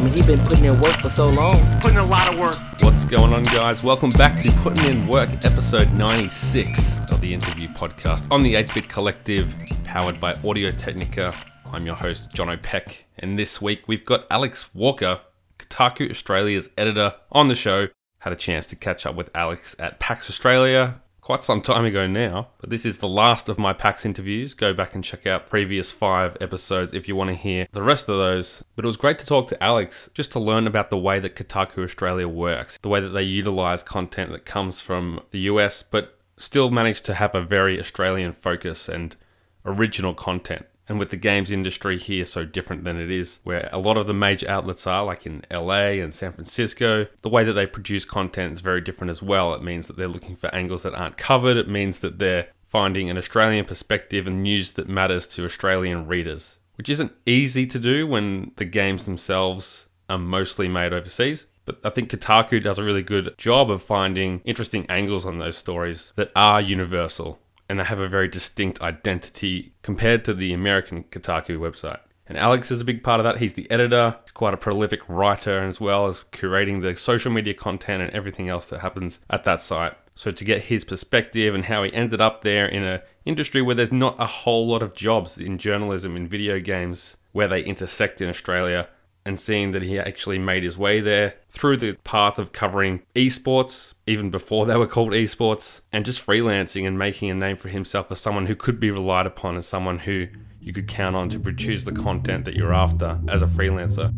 I mean, he been putting in work for so long. Putting a lot of work. What's going on, guys? Welcome back to Putting in Work, episode 96 of the interview podcast on the 8 Bit Collective, powered by Audio Technica. I'm your host, John O'Peck, and this week we've got Alex Walker, Kotaku Australia's editor, on the show. Had a chance to catch up with Alex at PAX Australia quite some time ago now, but this is the last of my PAX interviews. Go back and check out previous five episodes if you want to hear the rest of those. But it was great to talk to Alex just to learn about the way that Kotaku Australia works, the way that they utilize content that comes from the US, but still manage to have a very Australian focus and original content and with the games industry here so different than it is where a lot of the major outlets are like in LA and San Francisco the way that they produce content is very different as well. It means that they're looking for angles that aren't covered. It means that they're finding an Australian perspective and news that matters to Australian readers which isn't easy to do when the games themselves are mostly made overseas. But I think Kotaku does a really good job of finding interesting angles on those stories that are universal and they have a very distinct identity compared to the American Kotaku website. And Alex is a big part of that. He's the editor, he's quite a prolific writer, as well as curating the social media content and everything else that happens at that site. So to get his perspective and how he ended up there in an industry where there's not a whole lot of jobs in journalism in video games where they intersect in Australia and seeing that he actually made his way there through the path of covering esports, even before they were called esports, and just freelancing and making a name for himself as someone who could be relied upon as someone who you could count on to produce the content that you're after as a freelancer.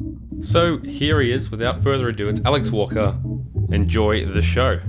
So here he is, without further ado, it's Alex Walker. Enjoy the show.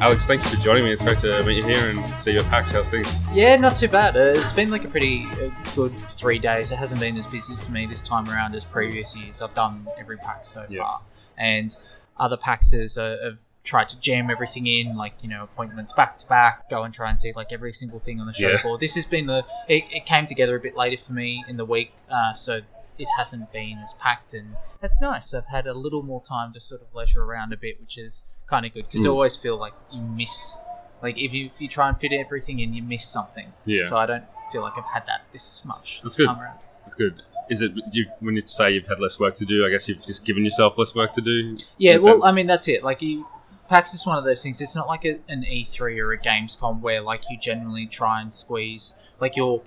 Alex, thank you for joining me. It's great to meet you here and see your PAX. How's things? Yeah, not too bad. Uh, it's been like a pretty uh, good three days. It hasn't been as busy for me this time around as previous years. I've done every PAX so Yeah. far, and other PAXs uh, have tried to jam everything in, like you know appointments back to back, go and try and see like every single thing on the show Yeah. floor. This has been the it, it came together a bit later for me in the week, uh, so it hasn't been as packed, and that's nice. I've had a little more time to sort of leisure around a bit, which is kind of good because I Mm. always feel like you miss. Like if you, if you try and fit everything in, you miss something. Yeah. So I don't feel like I've had that this much That's this good. time around. That's good. Is it when you say you've had less work to do? I guess you've just given yourself less work to do. Yeah, well, sense? I mean that's it. Like you, PAX is one of those things. It's not like a, an E3 or a Gamescom where like you generally try and squeeze like you're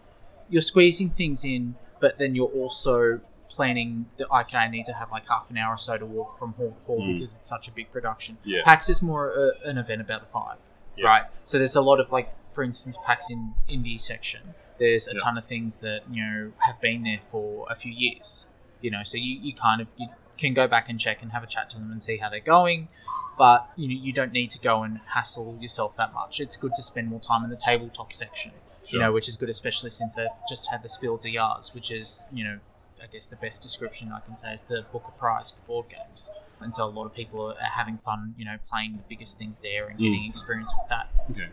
you're squeezing things in, but then you're also planning that okay, I need to have like half an hour or so to walk from hall to hall Mm. because it's such a big production. Yeah. PAX is more uh, an event about the vibe, Yeah. right? So there's a lot of like, for instance, PAX in indie section. There's a Yeah. ton of things that you know have been there for a few years. You know, so you, you kind of you can go back and check and have a chat to them and see how they're going. But you know, you don't need to go and hassle yourself that much. It's good to spend more time in the tabletop section. Sure. You know, which is good, especially since they've just had the Spiel des Jahres, which is you know, I guess the best description I can say is the Booker Prize for board games. And so a lot of people are, having fun, you know, playing the biggest things there and getting experience with that. Okay.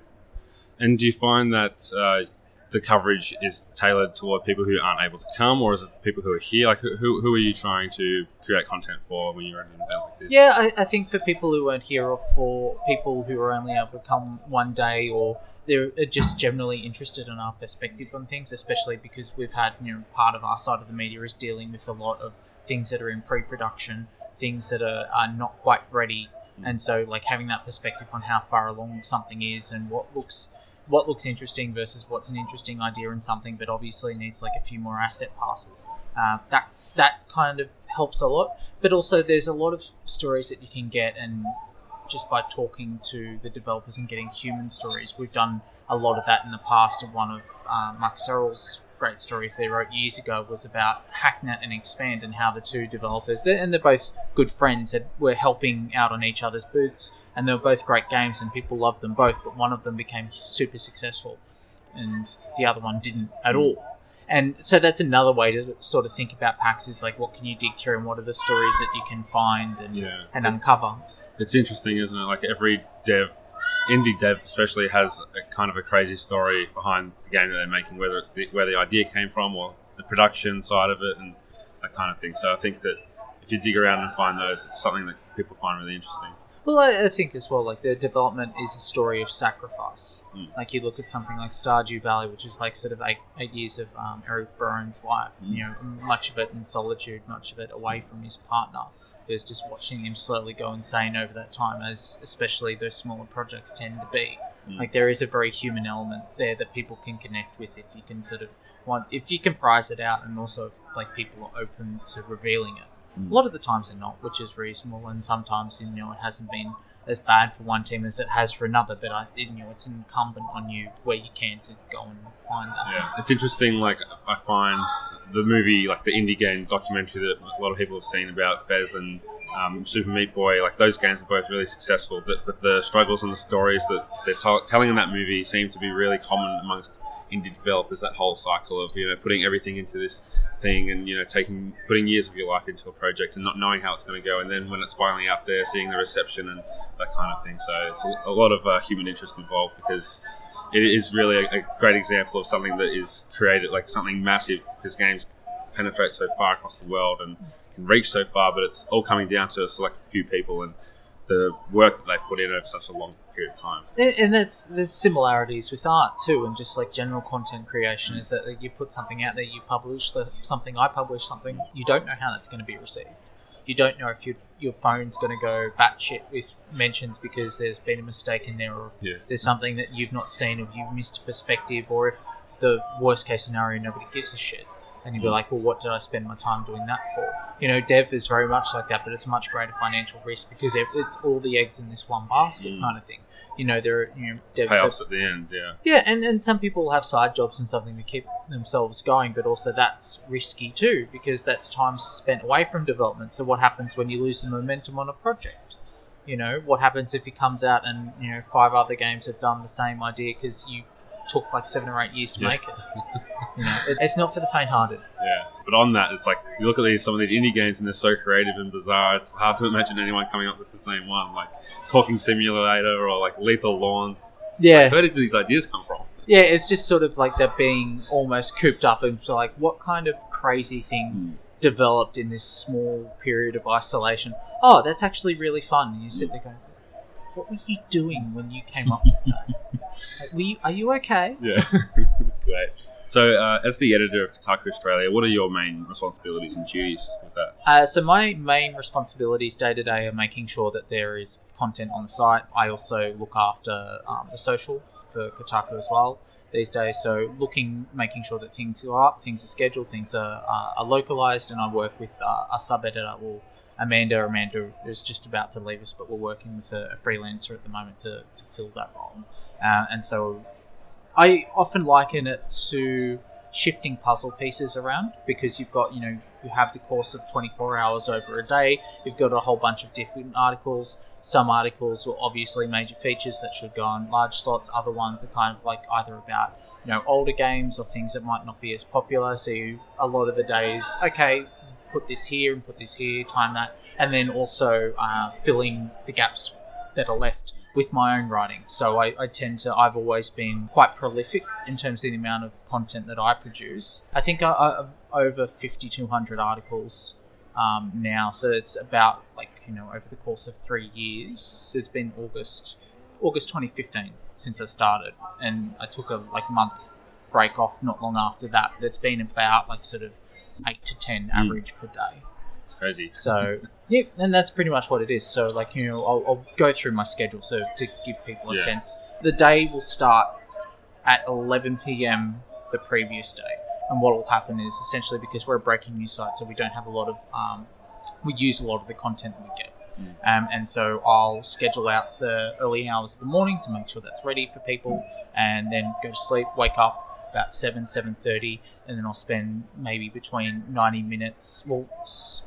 And do you find that uh, the coverage is tailored toward people who aren't able to come, or is it for people who are here? Like, who, who are you trying to create content for when you're at an event like this? Yeah, I, I think for people who weren't here or for people who are only able to come one day or they're just generally interested in our perspective on things, especially because we've had, you know, part of our side of the media is dealing with a lot of things that are in pre-production, things that are, are not quite ready. Hmm. And so like having that perspective on how far along something is and what looks what looks interesting versus what's an interesting idea in something but obviously needs like a few more asset passes. Uh, that that kind of helps a lot but also there's a lot of stories that you can get and just by talking to the developers and getting human stories we've done a lot of that in the past and one of uh, mark Serrels' great stories they wrote years ago was about hacknet and expand and how the two developers they're, and they're both good friends that were helping out on each other's booths and they were both great games and people loved them both but one of them became super successful and the other one didn't at hmm. all and so that's another way to sort of think about PAX is like what can you dig through and what are the stories that you can find and, Yeah. and uncover. It's interesting, isn't it? Like every dev, indie dev especially, has a kind of a crazy story behind the game that they're making, whether it's the, where the idea came from or the production side of it and that kind of thing. So I think that if you dig around and find those, it's something that people find really interesting. Well, I, I think as well, like the development is a story of sacrifice. Mm. Like you look at something like Stardew Valley, which is like sort of eight, eight years of um, Eric Barone's life. Mm. You know, much of it in solitude, much of it away from his partner. There's just watching him slowly go insane over that time, as especially those smaller projects tend to be. Mm. Like there is a very human element there that people can connect with if you can sort of want, if you can price it out, and also if, like people are open to revealing it. Mm. A lot of the times they're not, which is reasonable, and sometimes you know it hasn't been as bad for one team as it has for another. But I, you know, it's incumbent on you where you can to go and find that. Yeah, it's interesting. Like I find the movie, like the indie game documentary that a lot of people have seen about Fez and um, Super Meat Boy, like those games are both really successful. But, but the struggles and the stories that they're t- telling in that movie seem to be really common amongst indie developers. That whole cycle of you know putting everything into this thing and you know taking putting years of your life into a project and not knowing how it's going to go, and then when it's finally out there, seeing the reception and that kind of thing. So it's a, a lot of uh, human interest involved because it is really a, a great example of something that is created like something massive because games penetrate so far across the world and can reach so far, but it's all coming down to a select few people and the work that they've put in over such a long period of time. And, and that's there's similarities with art too, and just like general content creation is that you put something out there, you publish something, I publish something, you don't know how that's going to be received. You don't know if your your phone's going to go batshit with mentions because there's been a mistake in there, or if Yeah. there's something that you've not seen, or you've missed a perspective, or if the worst case scenario nobody gives a shit, and you'd be like, well, what did I spend my time doing that for? You know, dev is very much like that, but it's much greater financial risk because it, it's all the eggs in this one basket Mm. kind of thing. You know, there are you know devs that Payoffs at the end, yeah. yeah, and, and some people have side jobs and something to keep themselves going, but also that's risky too because that's time spent away from development. So what happens when you lose the momentum on a project? You know, what happens if it comes out and you know five other games have done the same idea because you took like seven or eight years to Yeah. make it? You know, it, it's not for the faint-hearted. Yeah, but on that, it's like you look at these some of these indie games and they're so creative and bizarre. It's hard to imagine anyone coming up with the same one, like Talking Simulator or like Lethal Lawns. Yeah, Where did these ideas come from? yeah, it's just sort of like they're being almost cooped up and like what kind of crazy thing Hmm. developed in this small period of isolation. Oh, that's actually really fun. And you sit there going, "What were you doing when you came up with that? Like, were you, are you okay?" Yeah, great. So, uh, as the editor of Kotaku Australia, what are your main responsibilities and duties with that? Uh, so my main responsibilities day to day are making sure that there is content on the site. I also look after um, the social for Kotaku as well these days. So looking, making sure that things are up, things are scheduled, things are, uh, are localized, and I work with uh, a sub editor. Well, Amanda. Amanda is just about to leave us, but we're working with a, a freelancer at the moment to, to fill that role. Uh, and so I often liken it to shifting puzzle pieces around because you've got, you know, you have the course of 24 hours over a day, you've got a whole bunch of different articles. Some articles are obviously major features that should go on large slots, other ones are kind of like either about, you know, older games or things that might not be as popular. So you, a lot of the days, okay, put this here and put this here, time that, and then also uh, filling the gaps that are left with my own writing. So I, I tend to, I've always been quite prolific in terms of the amount of content that I produce. I think I, I, over 5,200 articles um, now. So it's about like, you know, over the course of three years. It's been August, August 2015 since I started. And I took a like month break off not long after that. But it's been about like sort of eight to 10 average per day. It's crazy. So yeah, and that's pretty much what it is. So like you know, I'll, I'll go through my schedule so to give people a Yeah. sense. The day will start at 11 p.m. the previous day, and what will happen is essentially because we're a breaking news site, so we don't have a lot of um, we use a lot of the content that we get. Um, and so I'll schedule out the early hours of the morning to make sure that's ready for people, and then go to sleep, wake up about seven, seven thirty, and then I'll spend maybe between ninety minutes, well,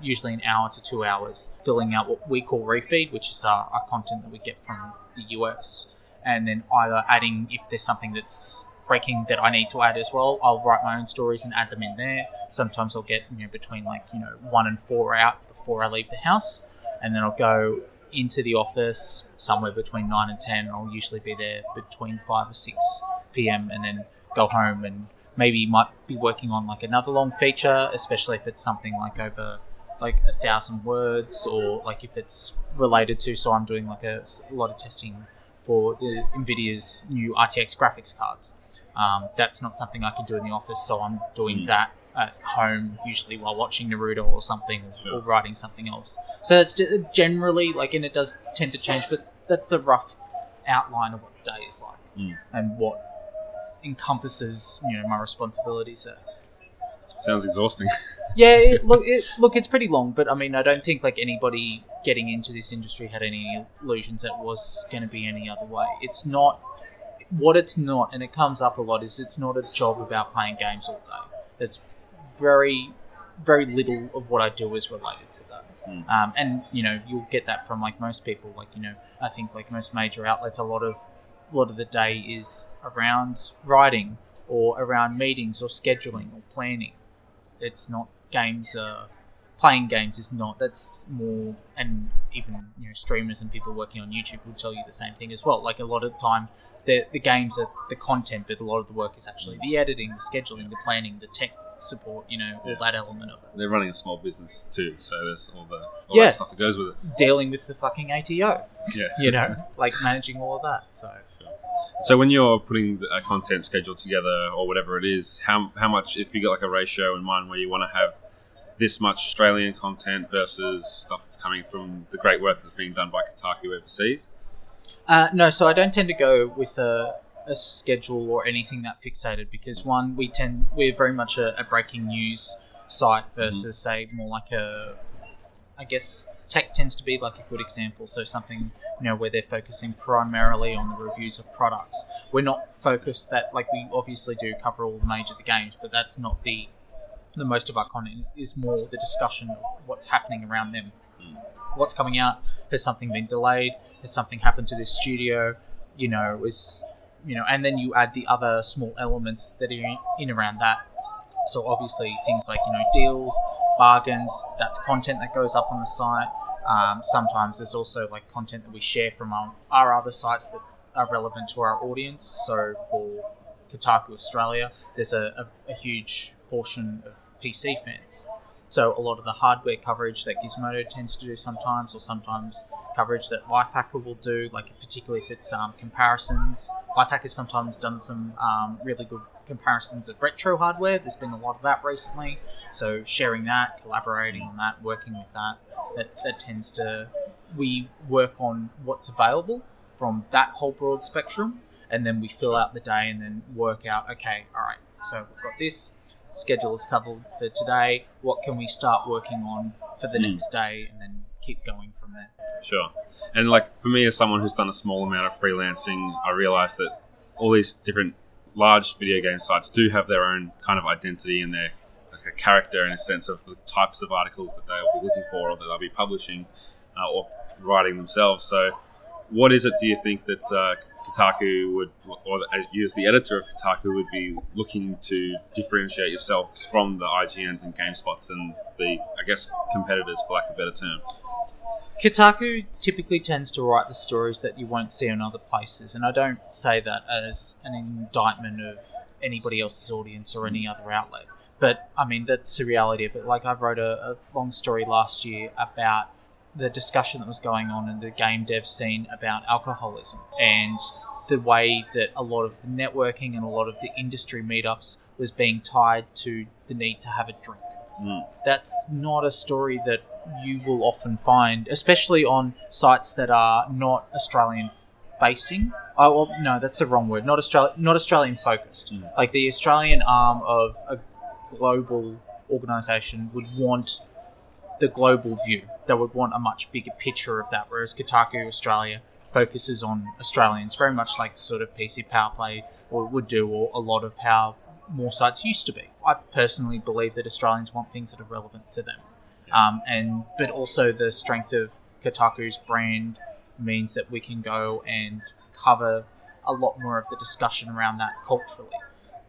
usually an hour to two hours, filling out what we call refeed, which is our, our content that we get from the US, and then either adding if there's something that's breaking that I need to add as well, I'll write my own stories and add them in there. Sometimes I'll get you know between like you know one and four out before I leave the house, and then I'll go into the office somewhere between nine and ten. I'll usually be there between five or six p.m. and then go home and maybe might be working on like another long feature, especially if it's something like over like a thousand words or like if it's related to. So I'm doing like a lot of testing for the Nvidia's new RTX graphics cards. Um, that's not something I can do in the office, so I'm doing Mm. that at home, usually while watching Naruto or something, Sure. or writing something else. So that's generally like, and it does tend to change, but that's the rough outline of what the day is like Mm. and what encompasses, you know, my responsibilities there. Sounds exhausting. Yeah, it, look, it, look, it's pretty long, but I mean, I don't think like anybody getting into this industry had any illusions that it was going to be any other way. It's not what it's not, and it comes up a lot. Is it's not a job about playing games all day. It's very, very little of what I do is related to that. Mm. Um, and you know, you'll get that from like most people. Like you know, I think like most major outlets, a lot of a lot of the day is around writing or around meetings or scheduling or planning it's not games uh playing games is not that's more and even you know streamers and people working on youtube will tell you the same thing as well like a lot of the time the, the games are the content but a lot of the work is actually the editing the scheduling the planning the tech support you know all Yeah. that element of it They're running a small business too, so there's all the all Yeah. that stuff that goes with it. dealing with the fucking ato Yeah. you know like managing all of that so So when you're putting a content schedule together or whatever it is, how how much if you got like a ratio in mind where you want to have this much Australian content versus stuff that's coming from the great work that's being done by Kotaku overseas? Uh, no, so I don't tend to go with a, a schedule or anything that fixated because one, we tend we're very much a, a breaking news site versus say more like a, I guess tech tends to be like a good example. So something you know where they're focusing primarily on the reviews of products. We're not focused that like we obviously do cover all the major the games, but that's not the the most of our content is more the discussion of what's happening around them. Hmm. What's coming out? Has something been delayed? Has something happened to this studio? You know, is you know, and then you add the other small elements that are in, in around that. So obviously things like you know deals, bargains. That's content that goes up on the site. Um, sometimes there's also like content that we share from our, our other sites that are relevant to our audience. So for Kotaku Australia, there's a, a, a huge portion of PC fans. So a lot of the hardware coverage that Gizmodo tends to do sometimes, or sometimes coverage that Lifehacker will do, like particularly if it's um, comparisons. Lifehack has sometimes done some um, really good comparisons of retro hardware. There's been a lot of that recently. So sharing that, collaborating on that, working with that, that, that tends to we work on what's available from that whole broad spectrum, and then we fill out the day and then work out. Okay, all right. So we've got this schedule is covered for today. What can we start working on for the Mm. next day, and then keep going from there. Sure. And like for me, as someone who's done a small amount of freelancing, I realize that all these different large video game sites do have their own kind of identity and their like a character in a sense of the types of articles that they'll be looking for or that they'll be publishing uh, or writing themselves. So, what is it do you think that uh, Kotaku would, or you uh, as the editor of Kotaku would be looking to differentiate yourselves from the IGNs and GameSpots and the, I guess, competitors, for lack of a better term? Kotaku typically tends to write the stories that you won't see in other places, and I don't say that as an indictment of anybody else's audience or any other outlet. But I mean, that's the reality of it. Like I wrote a, a long story last year about the discussion that was going on in the game dev scene about alcoholism and the way that a lot of the networking and a lot of the industry meetups was being tied to the need to have a drink Mm. that's not a story that you will often find, especially on sites that are not Australian facing. Oh, well, no, that's the wrong word. Not Australian, not Australian focused. Mm. Like the Australian arm of a global organisation would want the global view. They would want a much bigger picture of that, whereas Kotaku Australia focuses on Australians, very much like sort of PC Power Play or would do, or a lot of how more sites used to be. I personally believe that Australians want things that are relevant to them, um, and but also the strength of Kotaku's brand means that we can go and cover a lot more of the discussion around that culturally.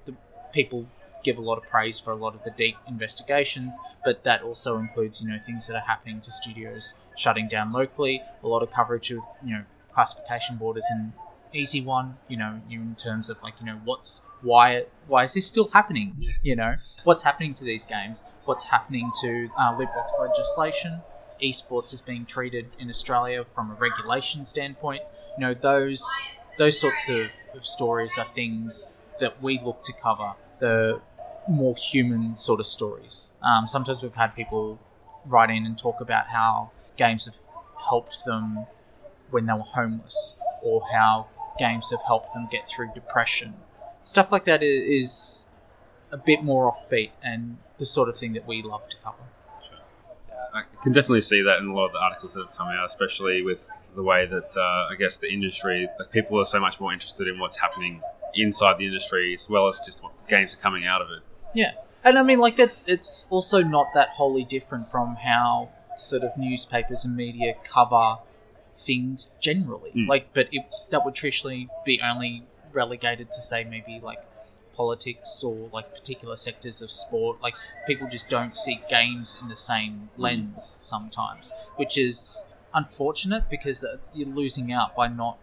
The people give a lot of praise for a lot of the deep investigations, but that also includes you know things that are happening to studios shutting down locally. A lot of coverage of you know classification borders in easy one. You know, in terms of like you know what's why why is this still happening? Yeah. You know, what's happening to these games? What's happening to uh, loot box legislation? Esports is being treated in Australia from a regulation standpoint. You know, those those sorts of, of stories are things that we look to cover. The more human sort of stories. Um, sometimes we've had people write in and talk about how games have helped them when they were homeless, or how games have helped them get through depression. Stuff like that is a bit more offbeat and the sort of thing that we love to cover. I can definitely see that in a lot of the articles that have come out, especially with the way that uh, I guess the industry, like people are so much more interested in what's happening inside the industry as well as just what games are coming out of it. Yeah, and I mean, like that. It's also not that wholly different from how sort of newspapers and media cover things generally. Mm. Like, but it, that would traditionally be only relegated to say maybe like politics or like particular sectors of sport. Like people just don't see games in the same lens sometimes, which is unfortunate because you're losing out by not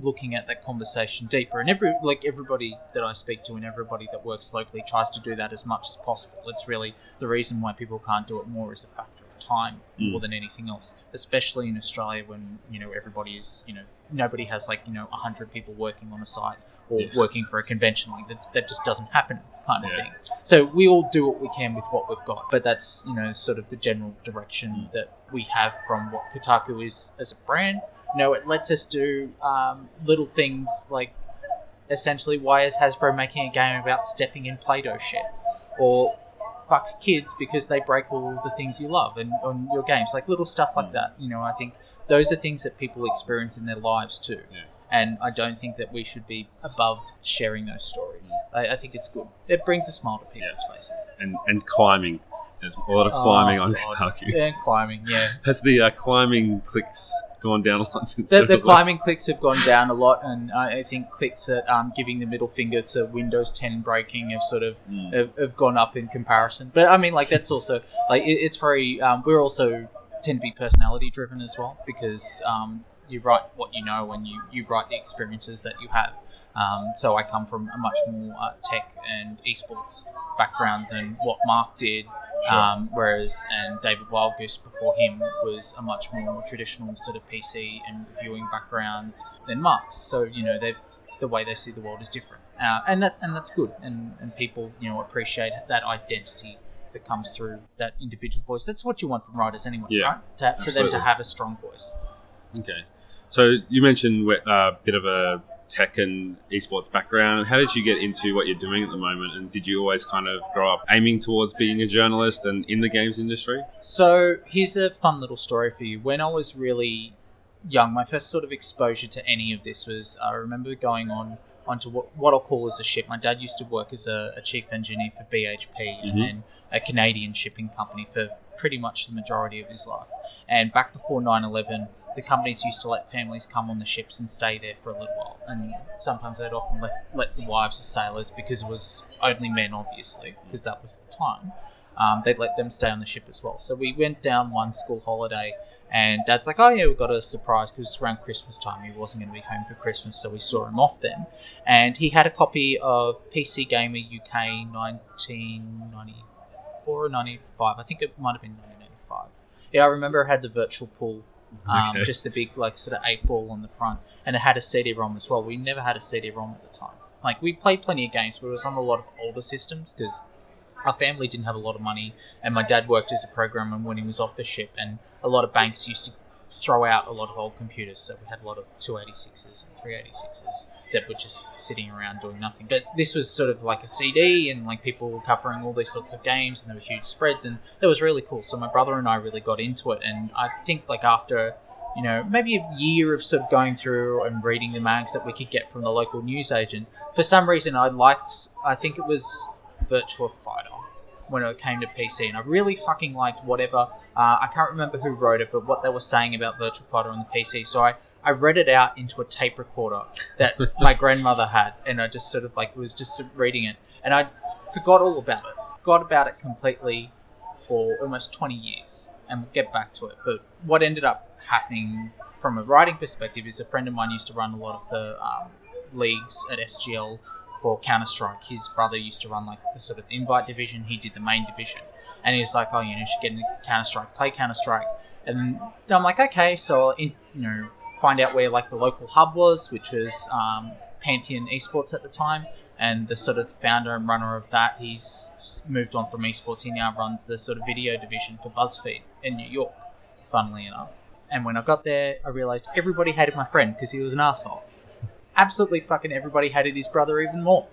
looking at that conversation deeper and every like everybody that I speak to and everybody that works locally tries to do that as much as possible it's really the reason why people can't do it more is a factor of time Mm. more than anything else especially in Australia when you know everybody is you know nobody has like you know 100 people working on a site or Yeah. working for a convention like that that just doesn't happen kind of Yeah. thing so we all do what we can with what we've got but that's you know sort of the general direction that we have from what Kotaku is as a brand you know, it lets us do um, little things like essentially why is Hasbro making a game about stepping in Play-Doh shit? Or fuck kids because they break all the things you love and on your games like little stuff like that you know I think those are things that people experience in their lives too. Yeah. and I don't think that we should be above sharing those stories. I, I think it's good. It brings a smile to people's faces. And and climbing. There's a lot of climbing Oh, on God. Kotaku. yeah climbing yeah. Has the uh, climbing clicks gone down a lot since the, the was last- climbing clicks have gone down a lot, and I, I think clicks at um, giving the middle finger to Windows 10 breaking have sort of Mm. have, have gone up in comparison. But I mean, like that's also like it, it's very. Um, we're also tend to be personality driven as well because um, you write what you know and you you write the experiences that you have. Um, so I come from a much more uh, tech and esports background than what Mark did. Sure. Um, whereas and David Wildgoose before him was a much more traditional sort of PC and viewing background than Mark's. So you know they the way they see the world is different, uh, and that and that's good. And and people you know appreciate that identity that comes through that individual voice. That's what you want from writers anyway, Yeah, right? To, for them to have a strong voice. Okay. So you mentioned a uh, bit of a tech and esports background. How did you get into what you're doing at the moment? And did you always kind of grow up aiming towards being a journalist and in the games industry? So here's a fun little story for you. When I was really young, my first sort of exposure to any of this was I remember going on onto what, what I'll call as a ship. My dad used to work as a, a chief engineer for BHP and Mhm. then a Canadian shipping company for pretty much the majority of his life. And back before 9 11, the companies used to let families come on the ships and stay there for a little while. And sometimes they'd often left, let the wives of sailors, because it was only men, obviously, because that was the time, um, they'd let them stay on the ship as well. So we went down one school holiday, and Dad's like, "Oh yeah, we got a surprise because it's around Christmas time. He wasn't going to be home for Christmas, so we saw him off then." And he had a copy of PC Gamer UK 1994 or 95. I think it might have been 1995. Yeah, I remember it had the virtual pool. Um, Okay. Just the big, like, sort of eight ball on the front, and it had a CD-ROM as well. We never had a CD-ROM at the time. Like, we played plenty of games, but it was on a lot of older systems because our family didn't have a lot of money, and my dad worked as a programmer when he was off the ship, and a lot of banks used to throw out a lot of old computers, so we had a lot of 286s and 386s that were just sitting around doing nothing. But this was sort of like a CD, and like people were covering all these sorts of games, and there were huge spreads, and that was really cool. So my brother and I really got into it, and I think like after you know, maybe a year of sort of going through and reading the mags that we could get from the local newsagent. For some reason, I liked, I think it was Virtua Fighter when it came to PC, and I really fucking liked whatever. Uh, I can't remember who wrote it, but what they were saying about Virtua Fighter on the PC. So I, I read it out into a tape recorder that my grandmother had, and I just sort of like was just reading it, and I forgot all about it. Forgot about it completely for almost 20 years, and we'll get back to it. But what ended up happening from a writing perspective is a friend of mine used to run a lot of the um, leagues at SGL for Counter Strike. His brother used to run like the sort of invite division. He did the main division, and he's like, "Oh, you know, you should get into Counter Strike, play Counter Strike." And then I'm like, "Okay," so I'll in, you know, find out where like the local hub was, which was um, Pantheon Esports at the time. And the sort of founder and runner of that, he's moved on from esports. He now runs the sort of video division for BuzzFeed in New York, funnily enough. And when I got there, I realized everybody hated my friend because he was an asshole. Absolutely fucking everybody hated his brother even more.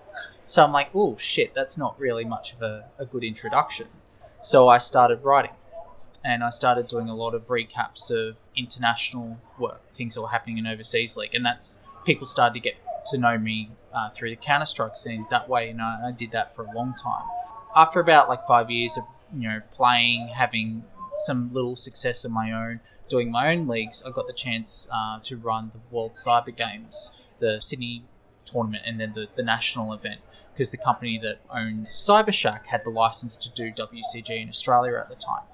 So I'm like, oh shit, that's not really much of a, a good introduction. So I started writing and I started doing a lot of recaps of international work, things that were happening in overseas league, and that's people started to get to know me uh, through the Counter Strike scene that way, and I, I did that for a long time. After about like five years of you know playing, having some little success of my own, doing my own leagues, I got the chance uh, to run the World Cyber Games, the Sydney tournament, and then the, the national event because the company that owns Cybershack had the license to do WCG in Australia at the time.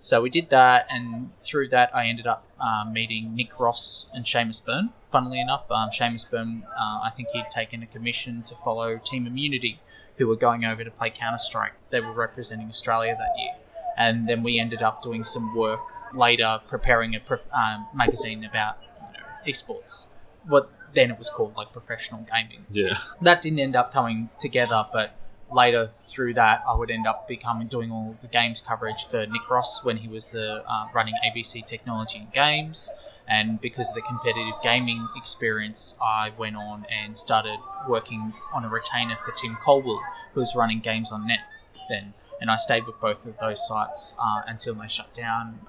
So we did that, and through that, I ended up um, meeting Nick Ross and Seamus Byrne. Funnily enough, um, Seamus Byrne, uh, I think he'd taken a commission to follow Team Immunity, who were going over to play Counter Strike. They were representing Australia that year. And then we ended up doing some work later, preparing a prof- um, magazine about you know, esports. What then it was called like professional gaming Yeah. that didn't end up coming together, but later through that, I would end up becoming doing all the games coverage for Nick Ross when he was uh, uh, running ABC Technology and Games. And because of the competitive gaming experience, I went on and started working on a retainer for Tim Colwell, who was running Games on Net then. And I stayed with both of those sites uh, until they shut down.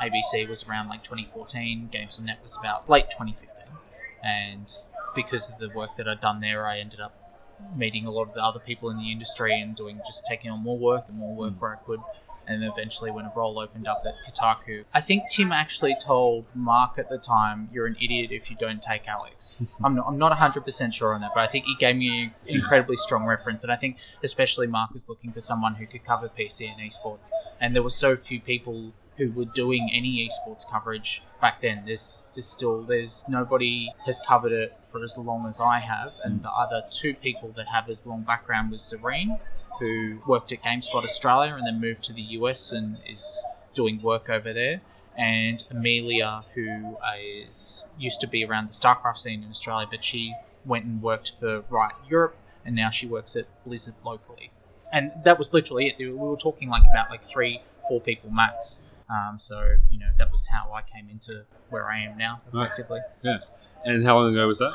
ABC was around like 2014, Games on Net was about late 2015 and because of the work that I'd done there, I ended up meeting a lot of the other people in the industry and doing just taking on more work and more work mm. where I could. And eventually, when a role opened up at Kotaku, I think Tim actually told Mark at the time, "You're an idiot if you don't take Alex." I'm not, I'm not 100 percent sure on that, but I think he gave me an incredibly strong reference. And I think especially Mark was looking for someone who could cover PC and esports, and there were so few people who were doing any esports coverage back then. There's, there's still there's nobody has covered it for as long as I have, and the other two people that have as long background was Serene, who worked at GameSpot Australia and then moved to the US and is doing work over there, and Amelia, who is used to be around the StarCraft scene in Australia, but she went and worked for Riot Europe, and now she works at Blizzard locally. And that was literally it. We were talking like about like three, four people max. Um, so you know that was how I came into where I am now, Right. effectively. Yeah. And how long ago was that?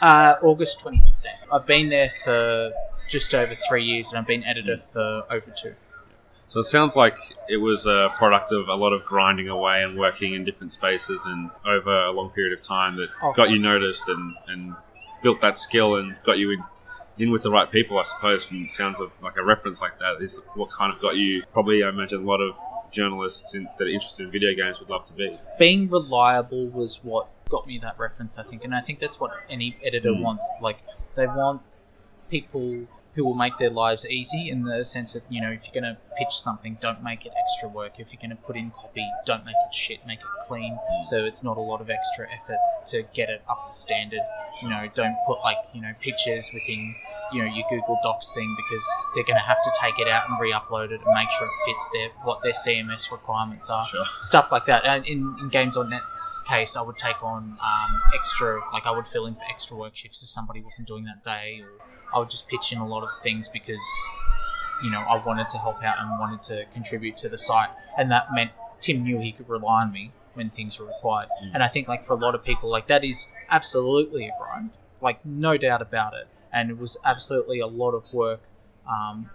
Uh, August 2015. I've been there for just over three years, and I've been editor for over two. So it sounds like it was a product of a lot of grinding away and working in different spaces and over a long period of time that Oh, got you noticed and, and built that skill and got you in, in with the right people, I suppose, from sounds of like a reference like that is what kind of got you probably I imagine a lot of journalists in, that are interested in video games would love to be. Being reliable was what got me that reference, I think, and I think that's what any editor Mm. wants. Like they want people who will make their lives easy in the sense that you know if you're going to pitch something don't make it extra work. If you're going to put in copy don't make it shit make it clean. So it's not a lot of extra effort to get it up to standard. You know don't put like you know pictures within you know your google docs thing because they're going to have to take it out and re-upload it and make sure it fits their what their cms requirements are. Sure. stuff like that. And in, in Games on Net's case, I would take on um, extra, like I would fill in for extra work shifts if somebody wasn't doing that day, or I would just pitch in a lot of things because, you know, I wanted to help out and wanted to contribute to the site. And that meant Tim knew he could rely on me when things were required. And I think, like, for a lot of people, like, that is absolutely a grind. Like, no doubt about it. And it was absolutely a lot of work um,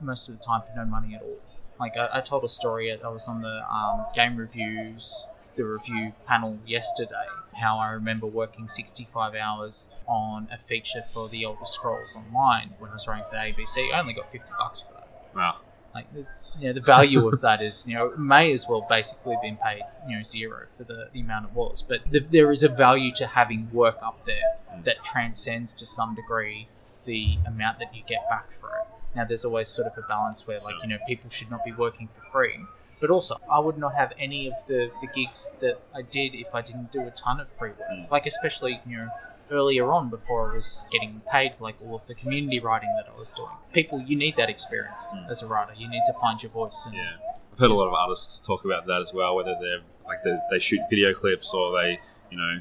most of the time for no money at all. Like I, I told a story. I was on the um, game reviews, the review panel yesterday. How I remember working 65 hours on a feature for the Elder Scrolls Online when I was writing for ABC. I only got 50 bucks for that. Wow. Like, the, you know, the value of that is, you know, may as well basically been paid, you know, zero for the, the amount it was. But the, there is a value to having work up there hmm. that transcends to some degree the amount that you get back for it. Now, there's always sort of a balance where, like, you know, people should not be working for free. But also, I would not have any of the, the gigs that I did if I didn't do a ton of free work. Mm. Like, especially, you know, earlier on before I was getting paid, like all of the community writing that I was doing. People, you need that experience Mm. as a writer. You need to find your voice. And, Yeah, I've heard a lot of artists talk about that as well. Whether they're like they, they shoot video clips or they, you know,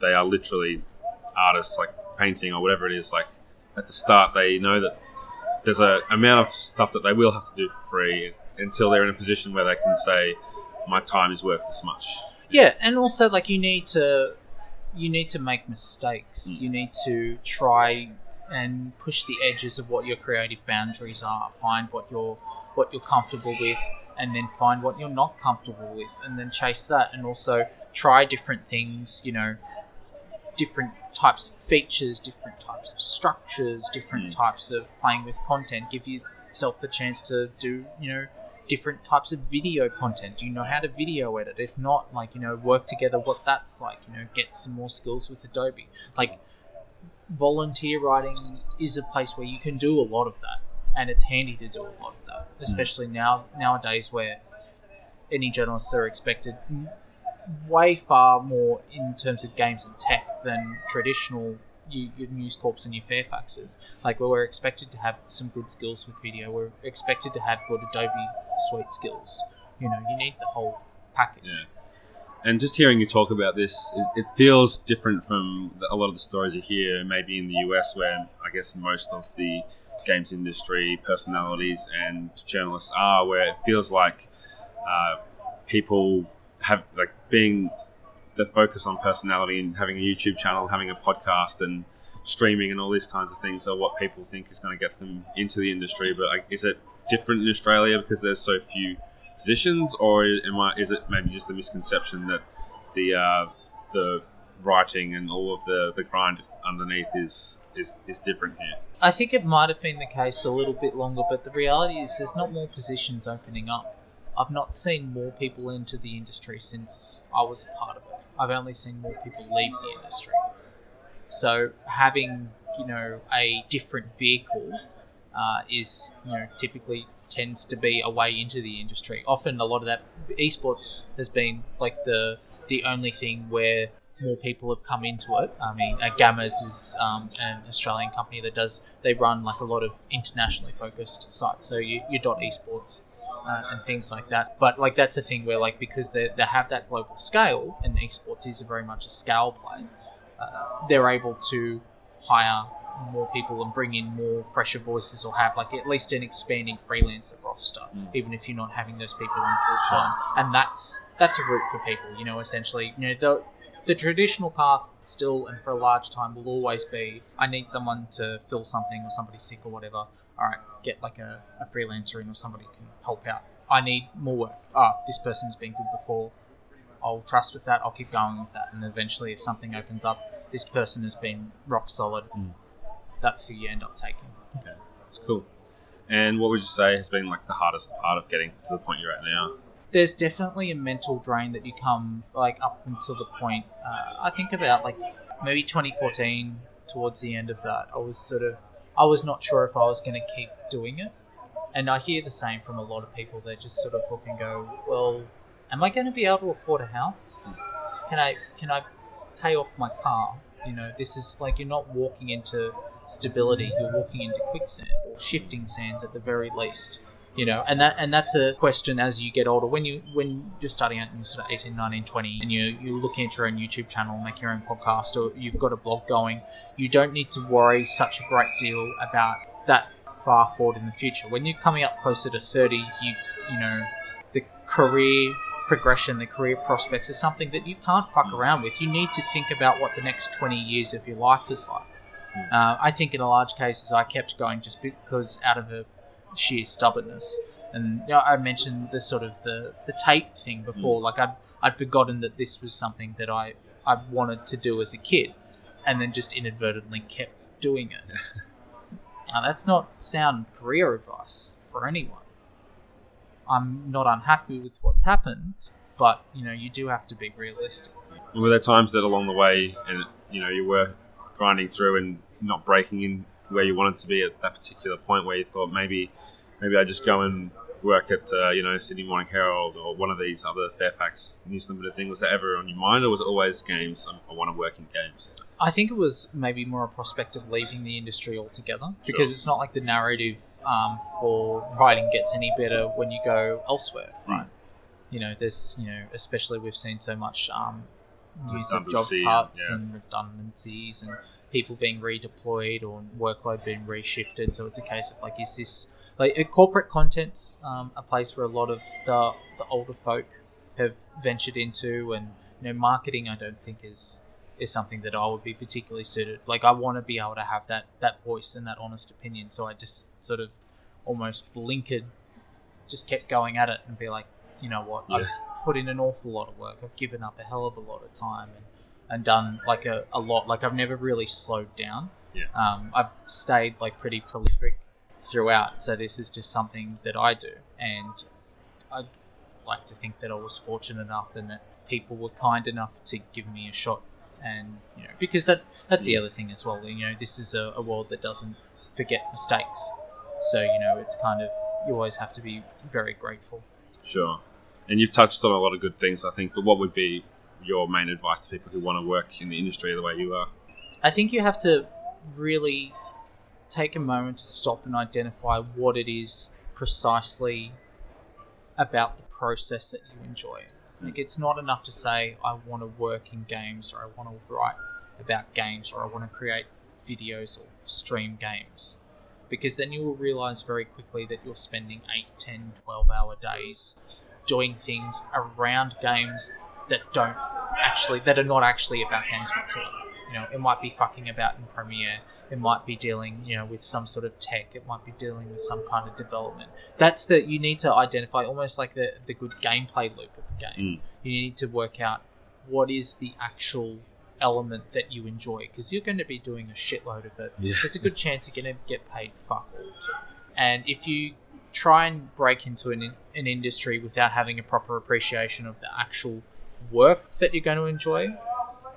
they are literally artists like painting or whatever it is. Like at the start, they know that there's a amount of stuff that they will have to do for free until they're in a position where they can say, "My time is worth this much." Yeah, and also like you need to you need to make mistakes. Mm. You need to try and push the edges of what your creative boundaries are. Find what you're what you're comfortable with and then find what you're not comfortable with and then chase that and also try different things, you know, different types of features, different types of structures, different Mm. types of playing with content. Give yourself the chance to do, you know, different types of video content. Do you know how to video edit? If not, like, you know, work together what that's like, you know, get some more skills with Adobe. Like, volunteer writing is a place where you can do a lot of that. And it's handy to do a lot of that, mm. especially now nowadays where any journalists are expected way far more in terms of games and tech than traditional you, your News Corps and your Fairfaxes. Like we're expected to have some good skills with video. We're expected to have good Adobe Suite skills. You know, you need the whole package. Yeah. And just hearing you talk about this, it, it feels different from the, a lot of the stories you hear, maybe in the US, where I guess most of the games industry personalities and journalists are, where it feels like uh, people have like being the focus on personality and having a YouTube channel, having a podcast, and streaming and all these kinds of things are what people think is going to get them into the industry. But like, is it different in Australia because there's so few positions, or am I, is it maybe just the misconception that the uh, the writing and all of the, the grind underneath is, is is different here? I think it might have been the case a little bit longer, but the reality is there's not more positions opening up. I've not seen more people into the industry since I was a part of it. I've only seen more people leave the industry. So having you know a different vehicle uh, is you know typically tends to be a way into the industry. Often a lot of that esports has been like the the only thing where more people have come into it. I mean, uh, GAMURS is um, an Australian company that does they run like a lot of internationally focused sites. So you you dot esports uh, and things like that. But like that's a thing where like because they they have that global scale and esports is very much a scale play, uh, they're able to hire more people and bring in more fresher voices or have like at least an expanding freelancer roster Mm. even if you're not having those people on full time and that's that's a route for people you know essentially you know the the traditional path still and for a large time will always be I need someone to fill something or somebody's sick or whatever. All right, get like a, a freelancer in or somebody can help out. I need more work. Ah, this person's been good before. I'll trust with that. I'll keep going with that, and eventually, if something opens up, this person has been rock solid. Mm. That's who you end up taking. Okay, that's cool. And what would you say has been like the hardest part of getting to the point you're at now? there's definitely a mental drain that you come like up until the point uh, i think about like maybe 2014 towards the end of that i was sort of i was not sure if i was going to keep doing it and i hear the same from a lot of people they just sort of look and go well am i going to be able to afford a house can i can i pay off my car you know this is like you're not walking into stability. You're walking into quicksand or shifting sands at the very least you know? And that and that's a question as you get older. When you when you're starting out and you're sort of 18 19 20 and you you're looking at your own youtube channel make your own podcast or you've got a blog going you don't need to worry such a great deal about that far forward in the future. When you're coming up closer to 30 you've you know the career progression the career prospects is something that you can't fuck around with. You need to think about what the next 20 years of your life is like uh, I think in a large cases I kept going just because out of a sheer stubbornness. And you know, I mentioned the sort of the, the tape thing before. Like I'd I'd forgotten that this was something that I I wanted to do as a kid, and then just inadvertently kept doing it. now that's not sound career advice for anyone. I'm not unhappy with what's happened, but you know you do have to be realistic. And were there times that along the way, and you know, you were grinding through and not breaking in where you wanted to be at that particular point where you thought maybe maybe I just go and work at uh, you know Sydney Morning Herald or one of these other Fairfax News Limited things? Was that ever on your mind, or was it always games? I want to work in games. I think it was maybe more a prospect of leaving the industry altogether because Sure. it's not like the narrative um, for writing gets any better when you go elsewhere, right? You know, there's you know, especially we've seen so much um, news of job cuts yeah. and redundancies and people being redeployed or workload being reshifted. So it's a case of like, is this like corporate content's um, a place where a lot of the the older folk have ventured into, and you know, marketing I don't think is is something that I would be particularly suited. Like I want to be able to have that that voice and that honest opinion. So I just sort of almost blinkered, just kept going at it and be like, you know what, I've put in an awful lot of work. I've given up a hell of a lot of time and and done like a, a lot. Like I've never really slowed down. Yeah. Um, I've stayed like pretty prolific throughout. So this is just something that I do, and I'd like to think that I was fortunate enough and that people were kind enough to give me a shot. And you know, because that that's the other thing as well. You know, this is a, a world that doesn't forget mistakes. So you know, it's kind of you always have to be very grateful. Sure. And you've touched on a lot of good things, I think. But what would be your main advice to people who want to work in the industry the way you are? I think you have to really take a moment to stop and identify what it is precisely about the process that you enjoy. Like, it's not enough to say, I want to work in games, or I want to write about games, or I want to create videos or stream games. Because then you will realize very quickly that you're spending 8, 10, 12 hour days doing things around games that don't actually, that are not actually about games whatsoever. You know, it might be fucking about in Premiere. It might be dealing, you know, with some sort of tech. It might be dealing with some kind of development. That's that you need to identify almost like the the good gameplay loop of a game. Mm. You need to work out what is the actual element that you enjoy because you're going to be doing a shitload of it. Yeah. There's a good chance you're going to get paid fuck all too. And if you try and break into an, an industry without having a proper appreciation of the actual work that you're going to enjoy,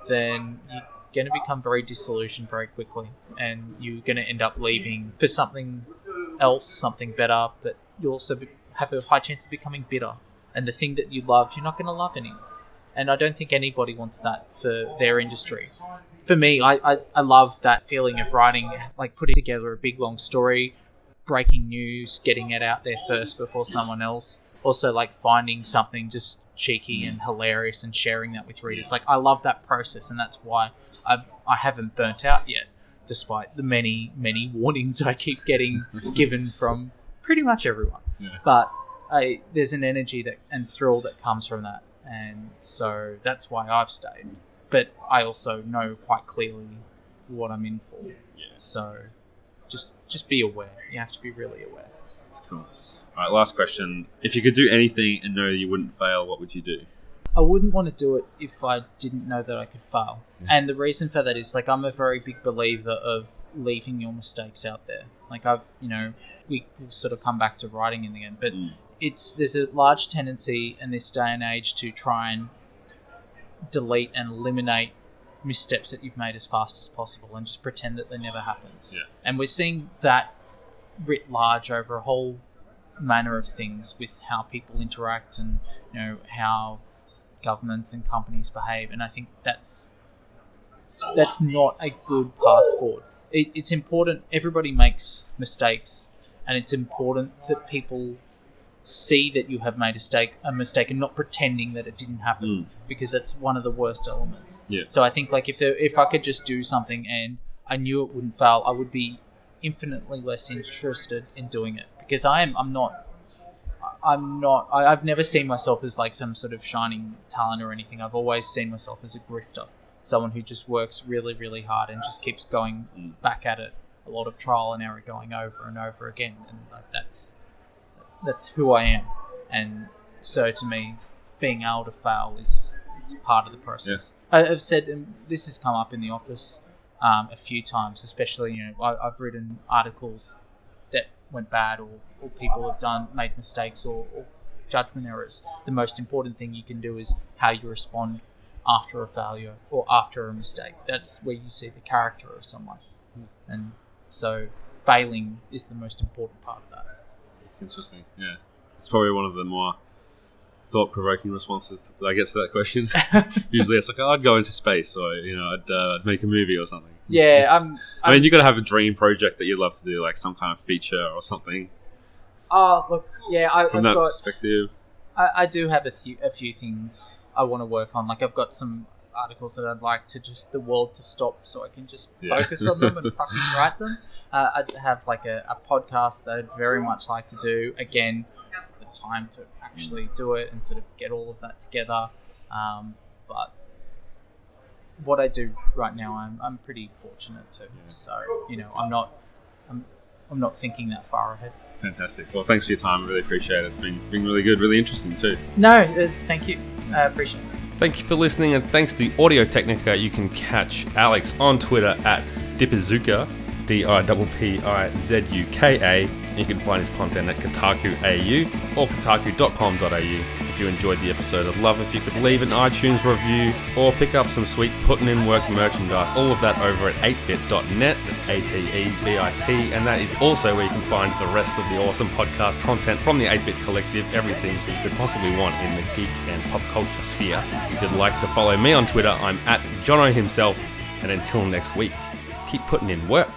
then you're going to become very disillusioned very quickly, and you're going to end up leaving for something else, something better. But you also have a high chance of becoming bitter, and the thing that you love, you're not going to love anymore. And I don't think anybody wants that for their industry. For me, I, I, I love that feeling of writing, like putting together a big long story, breaking news, getting it out there first before someone else. Also, like finding something just cheeky and mm. hilarious and sharing that with readers. Like, I love that process, and that's why I, I haven't burnt out yet, despite the many, many warnings I keep getting given from pretty much everyone. Yeah. But I, there's an energy that and thrill that comes from that, and so that's why I've stayed. But I also know quite clearly what I'm in for. Yeah. So just just be aware. You have to be really aware. That's cool. All right, last question. If you could do anything and know you wouldn't fail, what would you do? I wouldn't want to do it if I didn't know that I could fail. And the reason for that is like I'm a very big believer of leaving your mistakes out there. Like I've, you know, we sort of come back to writing in the end, but Mm. it's there's a large tendency in this day and age to try and delete and eliminate missteps that you've made as fast as possible and just pretend that they never happened. Yeah. And we're seeing that writ large over a whole manner of things with how people interact and you know how governments and companies behave and i think that's that's not a good path forward it, it's important everybody makes mistakes and it's important that people see that you have made a mistake a mistake and not pretending that it didn't happen Mm. because that's one of the worst elements Yeah. so i think like if there, if i could just do something and i knew it wouldn't fail i would be infinitely less interested in doing it because i am i'm not I'm not. I, I've never seen myself as like some sort of shining talent or anything. I've always seen myself as a grifter, someone who just works really, really hard and just keeps going Mm. back at it. A lot of trial and error, going over and over again, and like, that's that's who I am. And so, to me, being able to fail is is part of the process. I, I've said and this has come up in the office um, a few times, especially you know I, I've written articles that went bad or, or people have done made mistakes or, or judgment errors the most important thing you can do is how you respond after a failure or after a mistake that's where you see the character of someone and So failing is the most important part of that. It's interesting. Yeah, it's probably one of the more thought-provoking responses I get to that question. Usually, it's like, oh, I'd go into space, or you know, I'd, uh, I'd make a movie or something. Yeah, I'm. I mean, you got to have a dream project that you'd love to do, like some kind of feature or something. Oh, look, yeah, I, I've From that got. perspective, I, I do have a few a few things I want to work on. Like I've got some articles that I'd like to just the world to stop so I can just Yeah. focus on them and fucking write them. Uh, I'd have like a, a podcast that I'd very much like to do. Again, the time to actually do it and sort of get all of that together. Um, but what I do right now, I'm, I'm pretty fortunate to. So you know, I'm not I'm, I'm not thinking that far ahead. fantastic. Well, thanks for your time. I really appreciate it. It's been been really good, really interesting too. No, uh, thank you. I appreciate it. Thank you for listening, and thanks to Audio Technica, you can catch Alex on Twitter at Dippizuka, D I P P I Z U K A. You can find his content at Kotaku AU or kotaku.com.au. If you enjoyed the episode, I'd love if you could leave an iTunes review or pick up some sweet putting in work merchandise. All of that over at atebit.net. That's A T E B I T, and that is also where you can find the rest of the awesome podcast content from the 8-Bit Collective, everything that you could possibly want in the geek and pop culture sphere. If you'd like to follow me on Twitter, I'm at Jono himself. And until next week, keep putting in work.